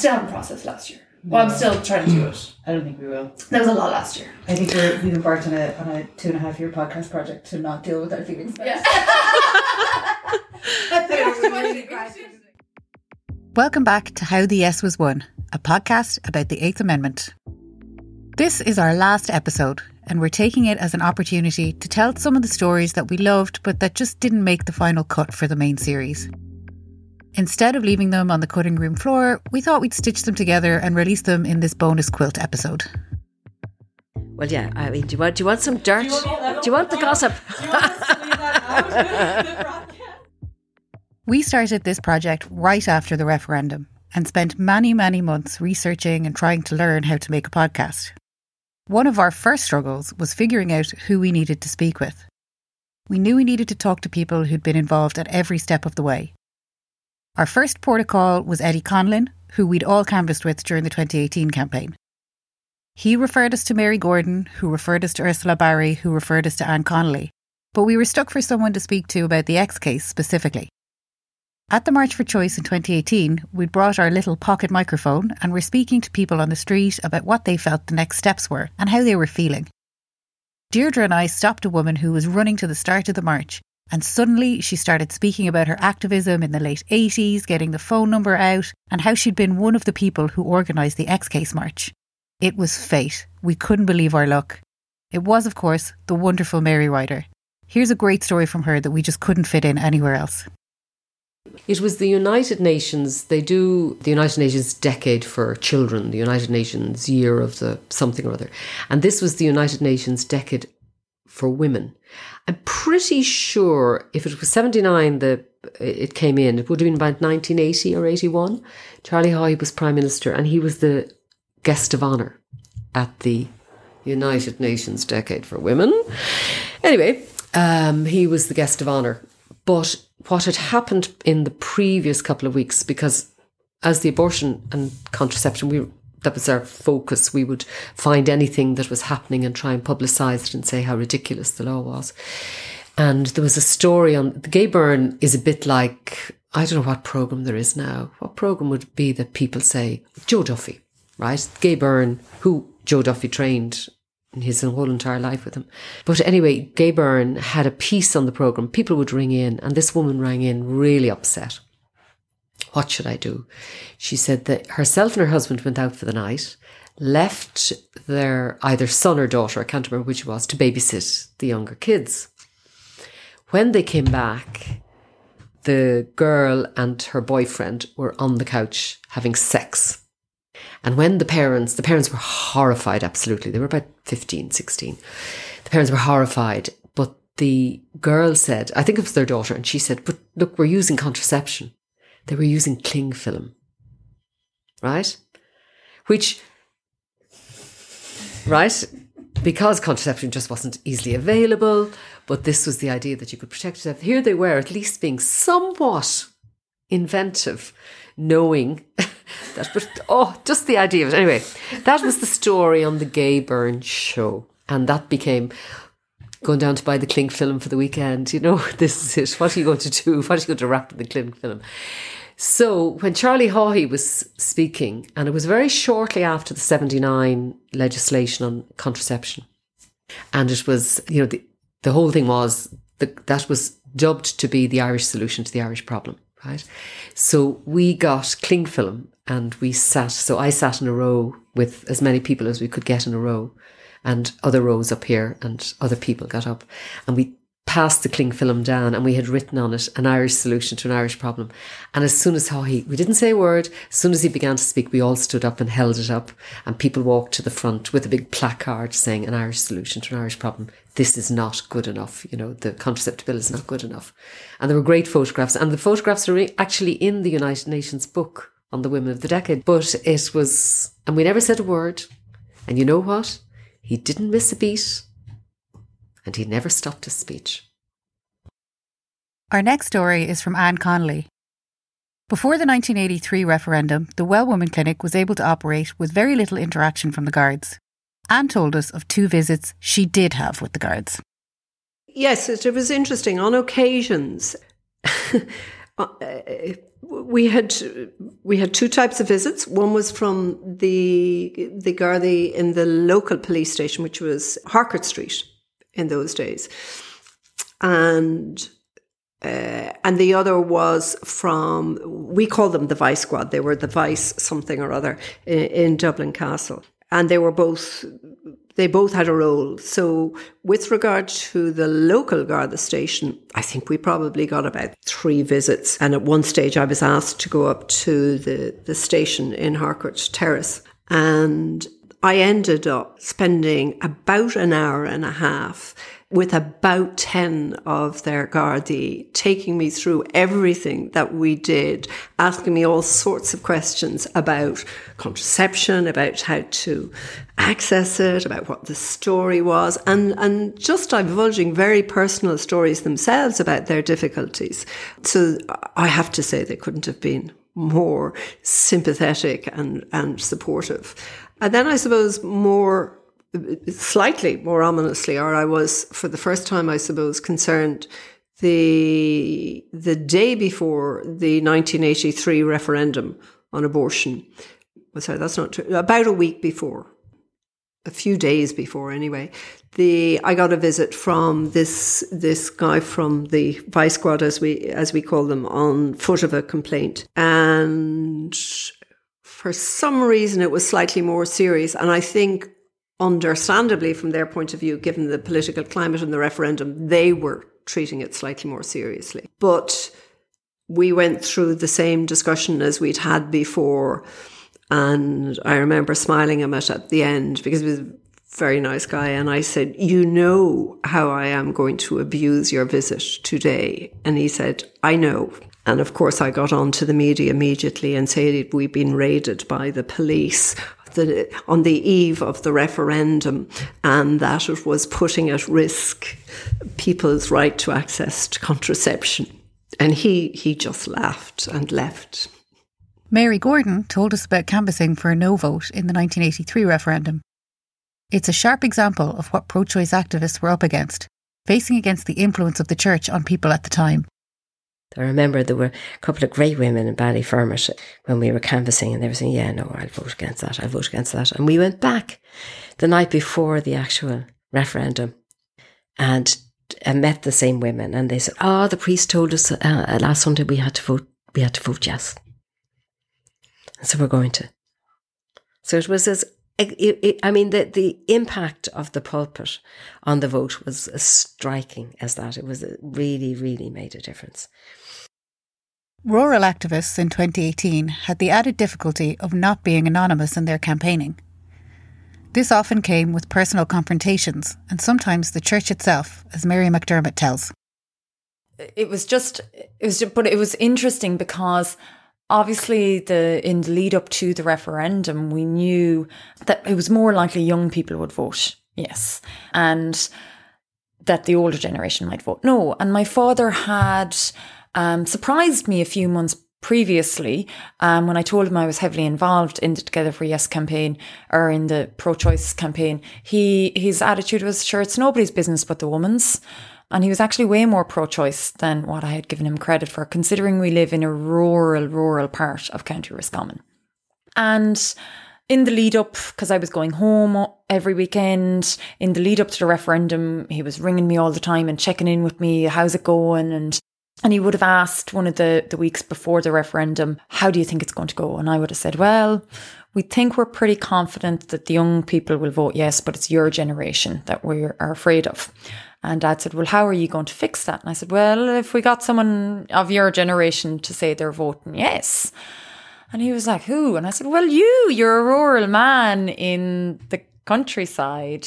still haven't processed last year. Well, I'm still trying to do it. I don't think we will. There was a lot last year. I think we're, we've embarked on a, on a two and a half year podcast project to not deal with our feelings. Yeah. Welcome back to How the Yes Was Won, a podcast about the Eighth Amendment. This is our last episode, and we're taking it as an opportunity to tell some of the stories that we loved but that just didn't make the final cut for the main series. Instead of leaving them on the cutting room floor, we thought we'd stitch them together and release them in this bonus quilt episode. Well, yeah. I mean, do you want do you want some dirt? Do you want the gossip? We started this project right after the referendum and spent many, many months researching and trying to learn how to make a podcast. One of our first struggles was figuring out who we needed to speak with. We knew we needed to talk to people who'd been involved at every step of the way. Our first port of call was Eddie Conlon, who we'd all canvassed with during the 2018 campaign. He referred us to Mary Gordon, who referred us to Ursula Barry, who referred us to Anne Connolly. But we were stuck for someone to speak to about the X case specifically. At the March for Choice in 2018, we'd brought our little pocket microphone and were speaking to people on the street about what they felt the next steps were and how they were feeling. Deirdre and I stopped a woman who was running to the start of the march, and suddenly she started speaking about her activism in the late 80s, getting the phone number out, and how she'd been one of the people who organised the X Case March. It was fate. We couldn't believe our luck. It was, of course, the wonderful Mary Ryder. Here's a great story from her that we just couldn't fit in anywhere else. It was the United Nations. They do the United Nations Decade for Children, the United Nations Year of the something or other. And this was the United Nations Decade for Women. I'm pretty sure if it was 79 that it came in, it would have been about 1980 or 81. Charlie Haughey was Prime Minister and he was the guest of honour at the United Nations Decade for Women. Anyway, um, he was the guest of honour. But what had happened in the previous couple of weeks, because as the abortion and contraception, we that was our focus. We would find anything that was happening and try and publicise it and say how ridiculous the law was. And there was a story on the Gay Byrne is a bit like I don't know what program there is now. What program would be that people say Joe Duffy, right? Gay Byrne, who Joe Duffy trained in his whole entire life with him. But anyway, Gay Byrne had a piece on the program. People would ring in, and this woman rang in really upset. What should I do? She said that herself and her husband went out for the night, left their either son or daughter, I can't remember which it was, to babysit the younger kids. When they came back, the girl and her boyfriend were on the couch having sex. And when the parents, the parents were horrified, absolutely. They were about 15, 16. The parents were horrified. But the girl said, I think it was their daughter, and she said, But look, we're using contraception. They were using cling film. Right? Which, right? Because contraception just wasn't easily available, but this was the idea that you could protect yourself. Here they were, at least being somewhat inventive, knowing that, but oh, just the idea of it. Anyway, that was the story on the Gay Byrne show. And that became going down to buy the cling film for the weekend. You know, this is it. What are you going to do? What are you going to wrap in the cling film? So when Charlie Haughey was speaking, and it was very shortly after the 79 legislation on contraception, and it was, you know, the, the whole thing was the, that was dubbed to be the Irish solution to the Irish problem, right? So we got cling film and we sat, so I sat in a row with as many people as we could get in a row and other rows up here and other people got up and we passed the cling film down and we had written on it an Irish solution to an Irish problem. And as soon as he, we didn't say a word, as soon as he began to speak, we all stood up and held it up and people walked to the front with a big placard saying an Irish solution to an Irish problem. This is not good enough. You know, the contraceptive bill is not good enough. And there were great photographs and the photographs are actually in the United Nations book on the women of the decade, but it was, and we never said a word. And you know what? He didn't miss a beat and he never stopped his speech. Our next story is from Anne Connolly. Before the 1983 referendum, the Well Woman Clinic was able to operate with very little interaction from the guards. Anne told us of two visits she did have with the guards. Yes, it, was interesting. On occasions, uh, we had we had two types of visits. One was from the the Gardaí in the local police station, which was Harcourt Street in those days, and uh, and the other was from we call them the Vice Squad. They were the Vice something or other in, in Dublin Castle, and they were both they both had a role. So, with regard to the local Garda station, I think we probably got about three visits. And at one stage, I was asked to go up to the, the station in Harcourt Terrace. And I ended up spending about an hour and a half with about 10 of their Gardaí taking me through everything that we did, asking me all sorts of questions about contraception, about how to access it, about what the story was, and, and just divulging very personal stories themselves about their difficulties. So I have to say they couldn't have been more sympathetic and, and supportive. And then I suppose more slightly more ominously, or I was for the first time, I suppose, concerned the the day before the 1983 referendum on abortion. Well, sorry, that's not true. About a week before, a few days before, anyway. The I got a visit from this this guy from the Vice Squad, as we as we call them, on foot of a complaint, and for some reason it was slightly more serious. And I think understandably, from their point of view, given the political climate and the referendum, they were treating it slightly more seriously. But we went through the same discussion as we'd had before. And I remember smiling him at at the end because he was a very nice guy. And I said, You know how I am going to abuse your visit today. And he said, I know. And of course, I got on to the media immediately and said we'd been raided by the police the, on the eve of the referendum and that it was putting at risk people's right to access to contraception. And he, he just laughed and left. Mary Gordon told us about canvassing for a no vote in the 1983 referendum. It's a sharp example of what pro choice activists were up against, facing against the influence of the church on people at the time. I remember there were a couple of great women in Ballyfermot when we were canvassing and they were saying, yeah, no, I'll vote against that, I'll vote against that. And we went back the night before the actual referendum and I met the same women and they said, oh, the priest told us uh, last Sunday we had to vote, we had to vote yes. And so we're going to. So it was as it, it, I mean, the, the impact of the pulpit on the vote was as striking as that. It was really, really made a difference. Rural activists in 2018 had the added difficulty of not being anonymous in their campaigning. This often came with personal confrontations and sometimes the church itself, as Mary McDermott tells. It was just, it was, just, but it was interesting because obviously the in the lead up to the referendum we knew that it was more likely young people would vote yes and that the older generation might vote no and my father had um, surprised me a few months previously um, when I told him I was heavily involved in the Together for Yes campaign or in the pro-choice campaign. He his attitude was sure it's nobody's business but the woman's. And he was actually way more pro choice than what I had given him credit for, considering we live in a rural, rural part of County Roscommon. And in the lead up, because I was going home every weekend, in the lead up to the referendum, he was ringing me all the time and checking in with me, how's it going? And and he would have asked one of the, the weeks before the referendum, how do you think it's going to go? And I would have said, well, we think we're pretty confident that the young people will vote yes, but it's your generation that we are afraid of. And dad said, Well, how are you going to fix that? And I said, Well, if we got someone of your generation to say they're voting yes. And he was like, Who? And I said, Well, you, you're a rural man in the countryside,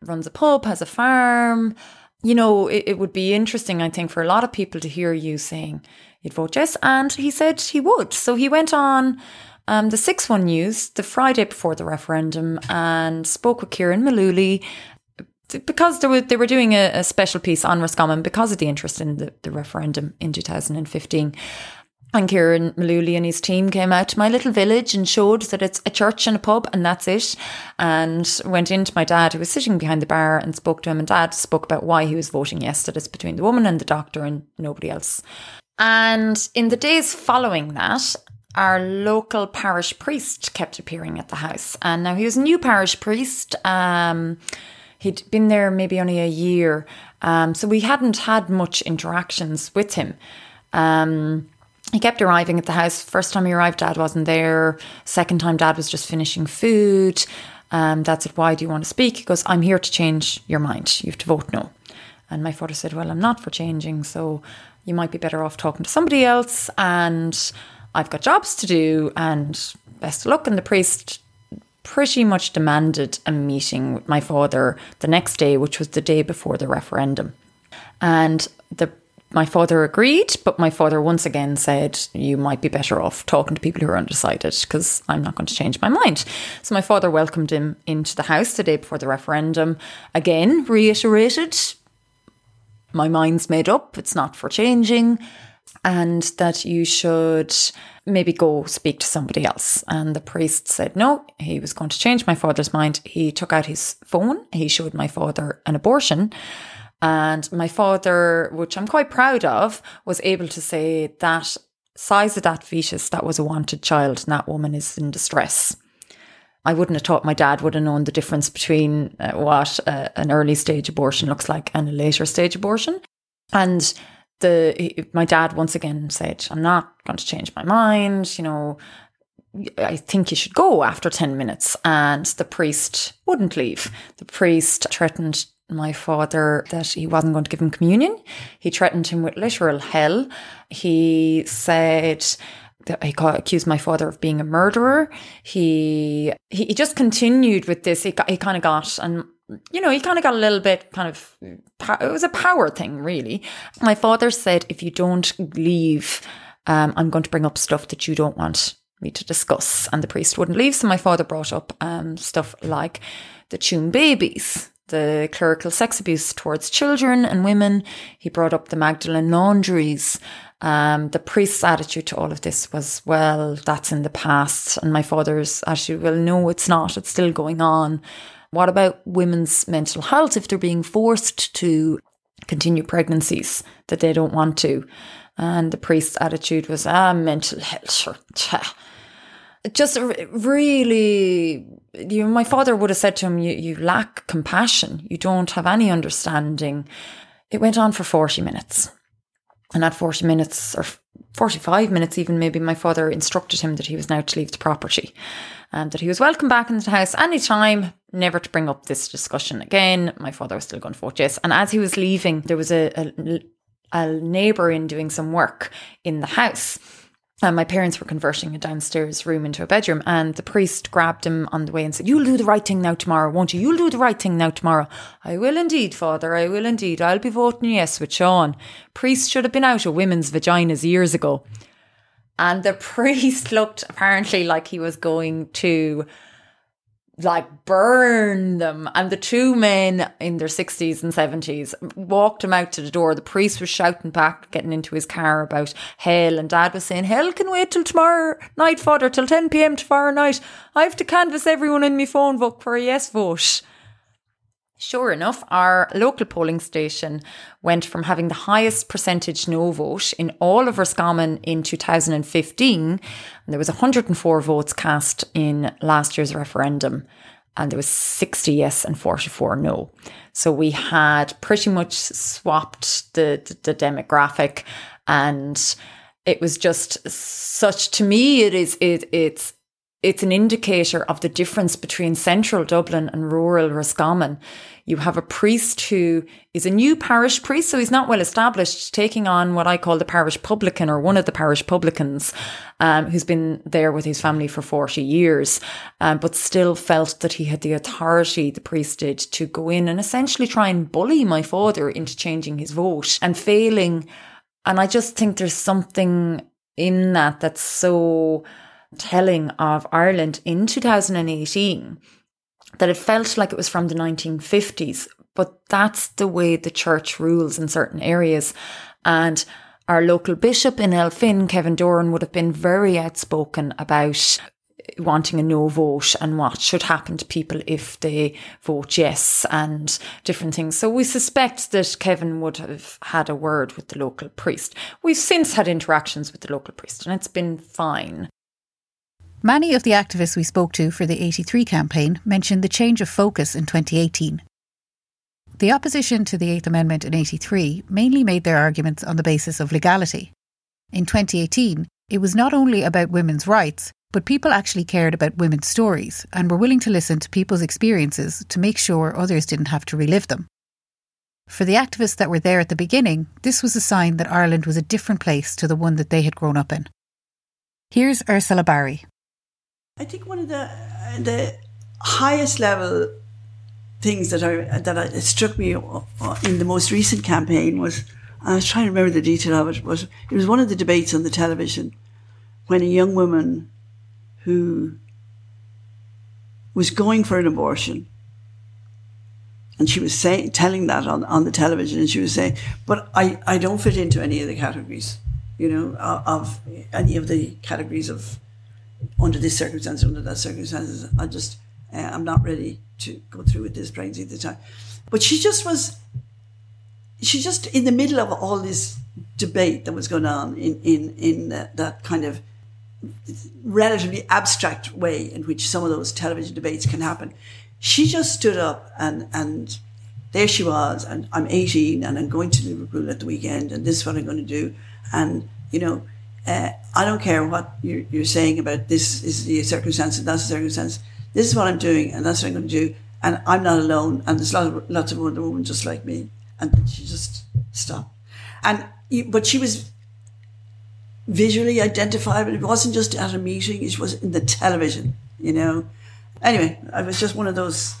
runs a pub, has a farm. You know, it, it would be interesting, I think, for a lot of people to hear you saying you'd vote yes. And he said he would. So he went on um, the 6 1 News the Friday before the referendum and spoke with Ciarán Mullooly because they were they were doing a, a, special piece on Roscommon because of the interest in the, the referendum in 2015. And Ciarán Mullooly and his team came out to my little village and showed that it's a church and a pub and that's it. And went into my dad, who was sitting behind the bar, and spoke to him. And dad spoke about why he was voting yes, that it's between the woman and the doctor and nobody else. And in the days following that, our local parish priest kept appearing at the house. And now he was a new parish priest. Um, he'd been there maybe only a year. Um, so we hadn't had much interactions with him. Um, he kept arriving at the house. First time he arrived, dad wasn't there. Second time, dad was just finishing food. Um, dad said, Why do you want to speak? He goes, I'm here to change your mind. You have to vote no. And my father said, Well, I'm not for changing. So you might be better off talking to somebody else. And I've got jobs to do. And best of luck. And the priest pretty much demanded a meeting with my father the next day, which was the day before the referendum. And the my father agreed, but my father once again said, You might be better off talking to people who are undecided because I'm not going to change my mind. So my father welcomed him into the house the day before the referendum. Again, reiterated, My mind's made up, it's not for changing, and that you should maybe go speak to somebody else. And the priest said no, he was going to change my father's mind. He took out his phone, he showed my father an abortion. And my father, which I'm quite proud of, was able to say that size of that fetus, that was a wanted child, and that woman is in distress. I wouldn't have thought my dad would have known the difference between uh, what uh, an early stage abortion looks like and a later stage abortion. And the my dad once again said, "I'm not going to change my mind." You know, I think you should go after 10 minutes. And the priest wouldn't leave. The priest threatened my father that he wasn't going to give him communion. He threatened him with literal hell. He said that he accused my father of being a murderer. He he, he just continued with this. He, got, he kind of got and you know, he kind of got a little bit kind of, it was a power thing, really. My father said, if you don't leave, um, I'm going to bring up stuff that you don't want me to discuss. And the priest wouldn't leave. So my father brought up um, stuff like the tune babies, the clerical sex abuse towards children and women. He brought up the Magdalene laundries. Um, the priest's attitude to all of this was, well, that's in the past. And my father's attitude, well, no, it's not. It's still going on. What about women's mental health if they're being forced to continue pregnancies that they don't want to? And the priest's attitude was, ah, mental health. Just really, you my father would have said to him, you, you lack compassion. You don't have any understanding. It went on for 40 minutes. And at 40 minutes or 45 minutes, even maybe, my father instructed him that he was now to leave the property and that he was welcome back into the house anytime, never to bring up this discussion again. My father was still going to vote yes. And as he was leaving, there was a, a, a neighbour in doing some work in the house. And my parents were converting a downstairs room into a bedroom, and the priest grabbed him on the way and said, You'll do the right thing now tomorrow, won't you? You'll do the right thing now tomorrow. I will indeed, Father, I will indeed. I'll be voting yes with Sean. Priests should have been out of women's vaginas years ago. And the priest looked apparently like he was going to like burn them. And the two men in their 60s and 70s walked him out to the door. The priest was shouting back, getting into his car about hell. And dad was saying, Hell can wait till tomorrow night, father, till 10 pm tomorrow night. I have to canvass everyone in my phone book for a yes vote. Sure enough, our local polling station went from having the highest percentage no vote in all of Roscommon in 2015, and there was 104 votes cast in last year's referendum, and there was 60 yes and 44 no. So we had pretty much swapped the, the, the demographic, and it was just such to me it is it it's it's an indicator of the difference between central Dublin and rural Roscommon. You have a priest who is a new parish priest, so he's not well established, taking on what I call the parish publican or one of the parish publicans, um, who's been there with his family for 40 years, um, but still felt that he had the authority, the priest did, to go in and essentially try and bully my father into changing his vote and failing. And I just think there's something in that that's so telling of Ireland in 2018 that it felt like it was from the 1950s, but that's the way the church rules in certain areas. And our local bishop in Elphin, Kevin Doran, would have been very outspoken about wanting a no vote and what should happen to people if they vote yes and different things. So we suspect that Kevin would have had a word with the local priest. We've since had interactions with the local priest and it's been fine. Many of the activists we spoke to for the 83 campaign mentioned the change of focus in 2018. The opposition to the Eighth Amendment in 83 mainly made their arguments on the basis of legality. In 2018, it was not only about women's rights, but people actually cared about women's stories and were willing to listen to people's experiences to make sure others didn't have to relive them. For the activists that were there at the beginning, this was a sign that Ireland was a different place to the one that they had grown up in. Here's Ursula Barry. I think one of the the highest level things that I that I, struck me uh, in the most recent campaign was I was trying to remember the detail of it was it was one of the debates on the television when a young woman who was going for an abortion and she was saying telling that on, on the television and she was saying but I, I don't fit into any of the categories you know of, of any of the categories of under this circumstance, under that circumstances, I just, uh, I'm not ready to go through with this pregnancy at the time. But she just was, she just in the middle of all this debate that was going on in in in that, that kind of relatively abstract way in which some of those television debates can happen. She just stood up and and there she was, and I'm 18 and I'm going to Liverpool at the weekend, and this is what I'm going to do, and you know uh, I don't care what you're, you're, saying about this is the circumstance and that's the circumstance. This is what I'm doing and that's what I'm going to do. And I'm not alone. And there's lots of, lots of other women just like me. And she just stopped. And, but she was visually identifiable. It wasn't just at a meeting. It was in the television, you know. Anyway, it was just one of those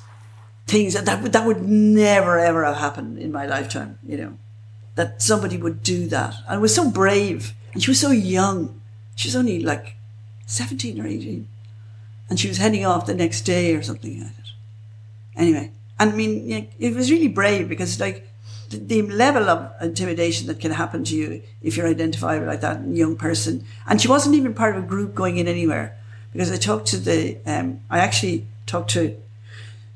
things that, that would, that would never ever have happened in my lifetime, you know, that somebody would do that. And was so brave and she was so young. She was only like 17 or 18. And she was heading off the next day or something like that. Anyway, and I mean, it was really brave because, like, the, the level of intimidation that can happen to you if you're identified like that young person. And she wasn't even part of a group going in anywhere because I talked to the, um, I actually talked to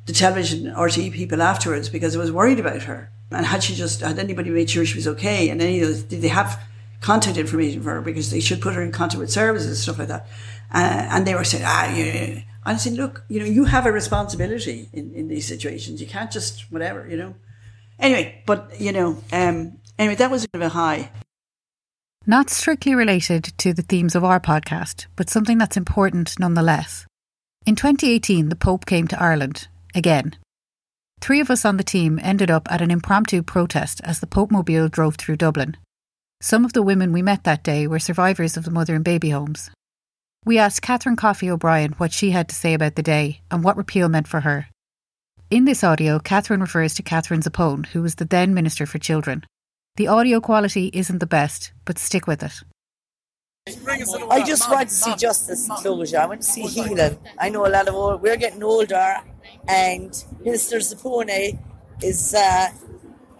the television RTE people afterwards because I was worried about her. And had she just, had anybody made sure she was okay? And any of those, did they have contact information for her because they should put her in contact with services, and stuff like that. Uh, and they were saying, ah, yeah. I said, look, you know, you have a responsibility in, in these situations. You can't just whatever, you know. Anyway, but you know, um, anyway, that was a bit of a high. Not strictly related to the themes of our podcast, but something that's important nonetheless. In 2018, the Pope came to Ireland again. Three of us on the team ended up at an impromptu protest as the Pope Mobile drove through Dublin. Some of the women we met that day were survivors of the mother and baby homes. We asked Catherine Coffey O'Brien what she had to say about the day and what repeal meant for her. In this audio, Catherine refers to Catherine Zappone, who was the then Minister for Children. The audio quality isn't the best, but stick with it. I just want to see justice and closure. I want to see healing. I know a lot of old, we're getting older, and Minister Zappone is uh,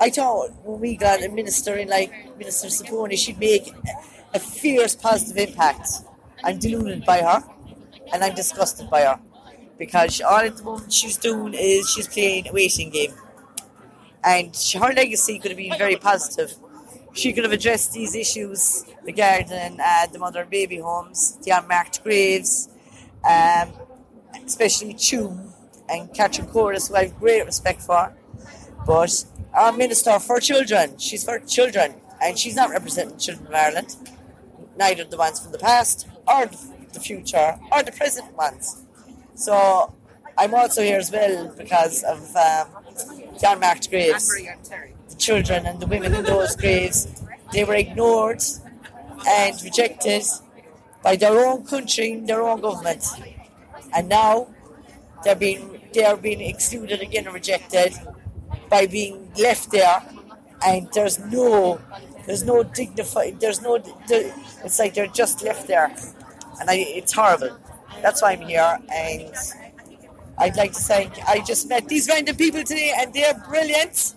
I thought when we got a minister in like Minister Zappone, she'd make a fierce positive impact. I'm deluded by her and I'm disgusted by her because all at the moment she's doing is she's playing a waiting game. And her legacy could have been very positive. She could have addressed these issues regarding uh, the mother and baby homes, the unmarked graves, um, especially Tuam and Catherine Corless, who I have great respect for. But our Minister for Children. She's for children, and she's not representing children of Ireland, neither the ones from the past, or the future, or the present ones. So I'm also here as well because of um, the unmarked graves. The children and the women in those graves, they were ignored and rejected by their own country, their own government. And now they're being they are being excluded again and rejected by being left there, and there's no, there's no dignified, there's no, it's like they're just left there, and I, it's horrible. That's why I'm here, and I'd like to thank. I just met these random people today, and they're brilliant,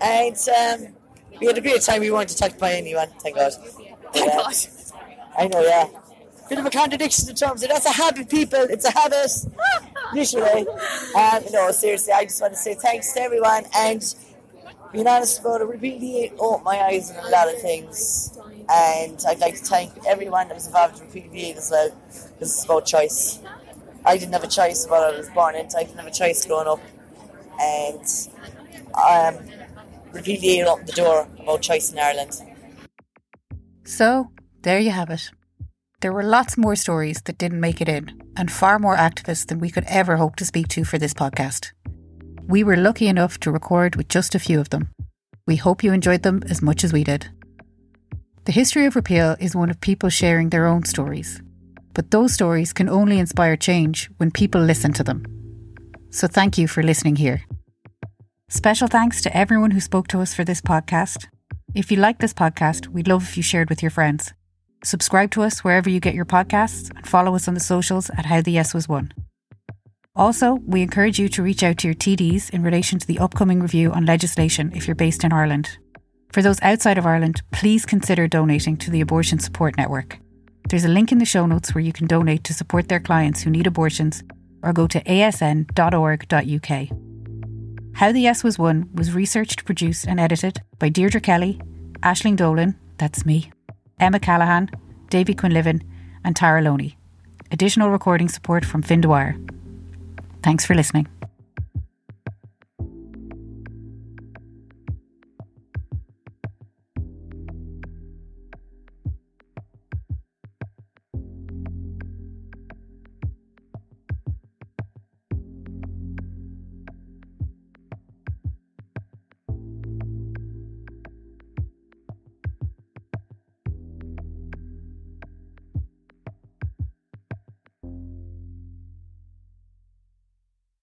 and um, we had a great time. We weren't attacked by anyone, thank God. Thank God. I know, yeah. bit of a contradiction in terms of that's a habit, people. It's a habit, literally. Um, no, seriously, I just want to say thanks to everyone and being honest about it, really opened my eyes on a lot of things. And I'd like to thank everyone that was involved in V8 as well. This is about choice. I didn't have a choice about I was born into. I didn't have a choice growing up. And um, Repeal V8 opened the door about choice in Ireland. So, there you have it. There were lots more stories that didn't make it in, and far more activists than we could ever hope to speak to for this podcast. We were lucky enough to record with just a few of them. We hope you enjoyed them as much as we did. The history of repeal is one of people sharing their own stories, but those stories can only inspire change when people listen to them. So thank you for listening here. Special thanks to everyone who spoke to us for this podcast. If you like this podcast, we'd love if you shared with your friends. Subscribe to us wherever you get your podcasts and follow us on the socials at How the Yes Was Won. Also, we encourage you to reach out to your TDs in relation to the upcoming review on legislation if you're based in Ireland. For those outside of Ireland, please consider donating to the Abortion Support Network. There's a link in the show notes where you can donate to support their clients who need abortions or go to asn.org.uk. How the Yes Was Won was researched, produced, and edited by Deirdre Kelly, Ashling Dolan, that's me, Emma Callahan, Davy Quinlivan, and Tara Loney. Additional recording support from Fin Dwyer. Thanks for listening.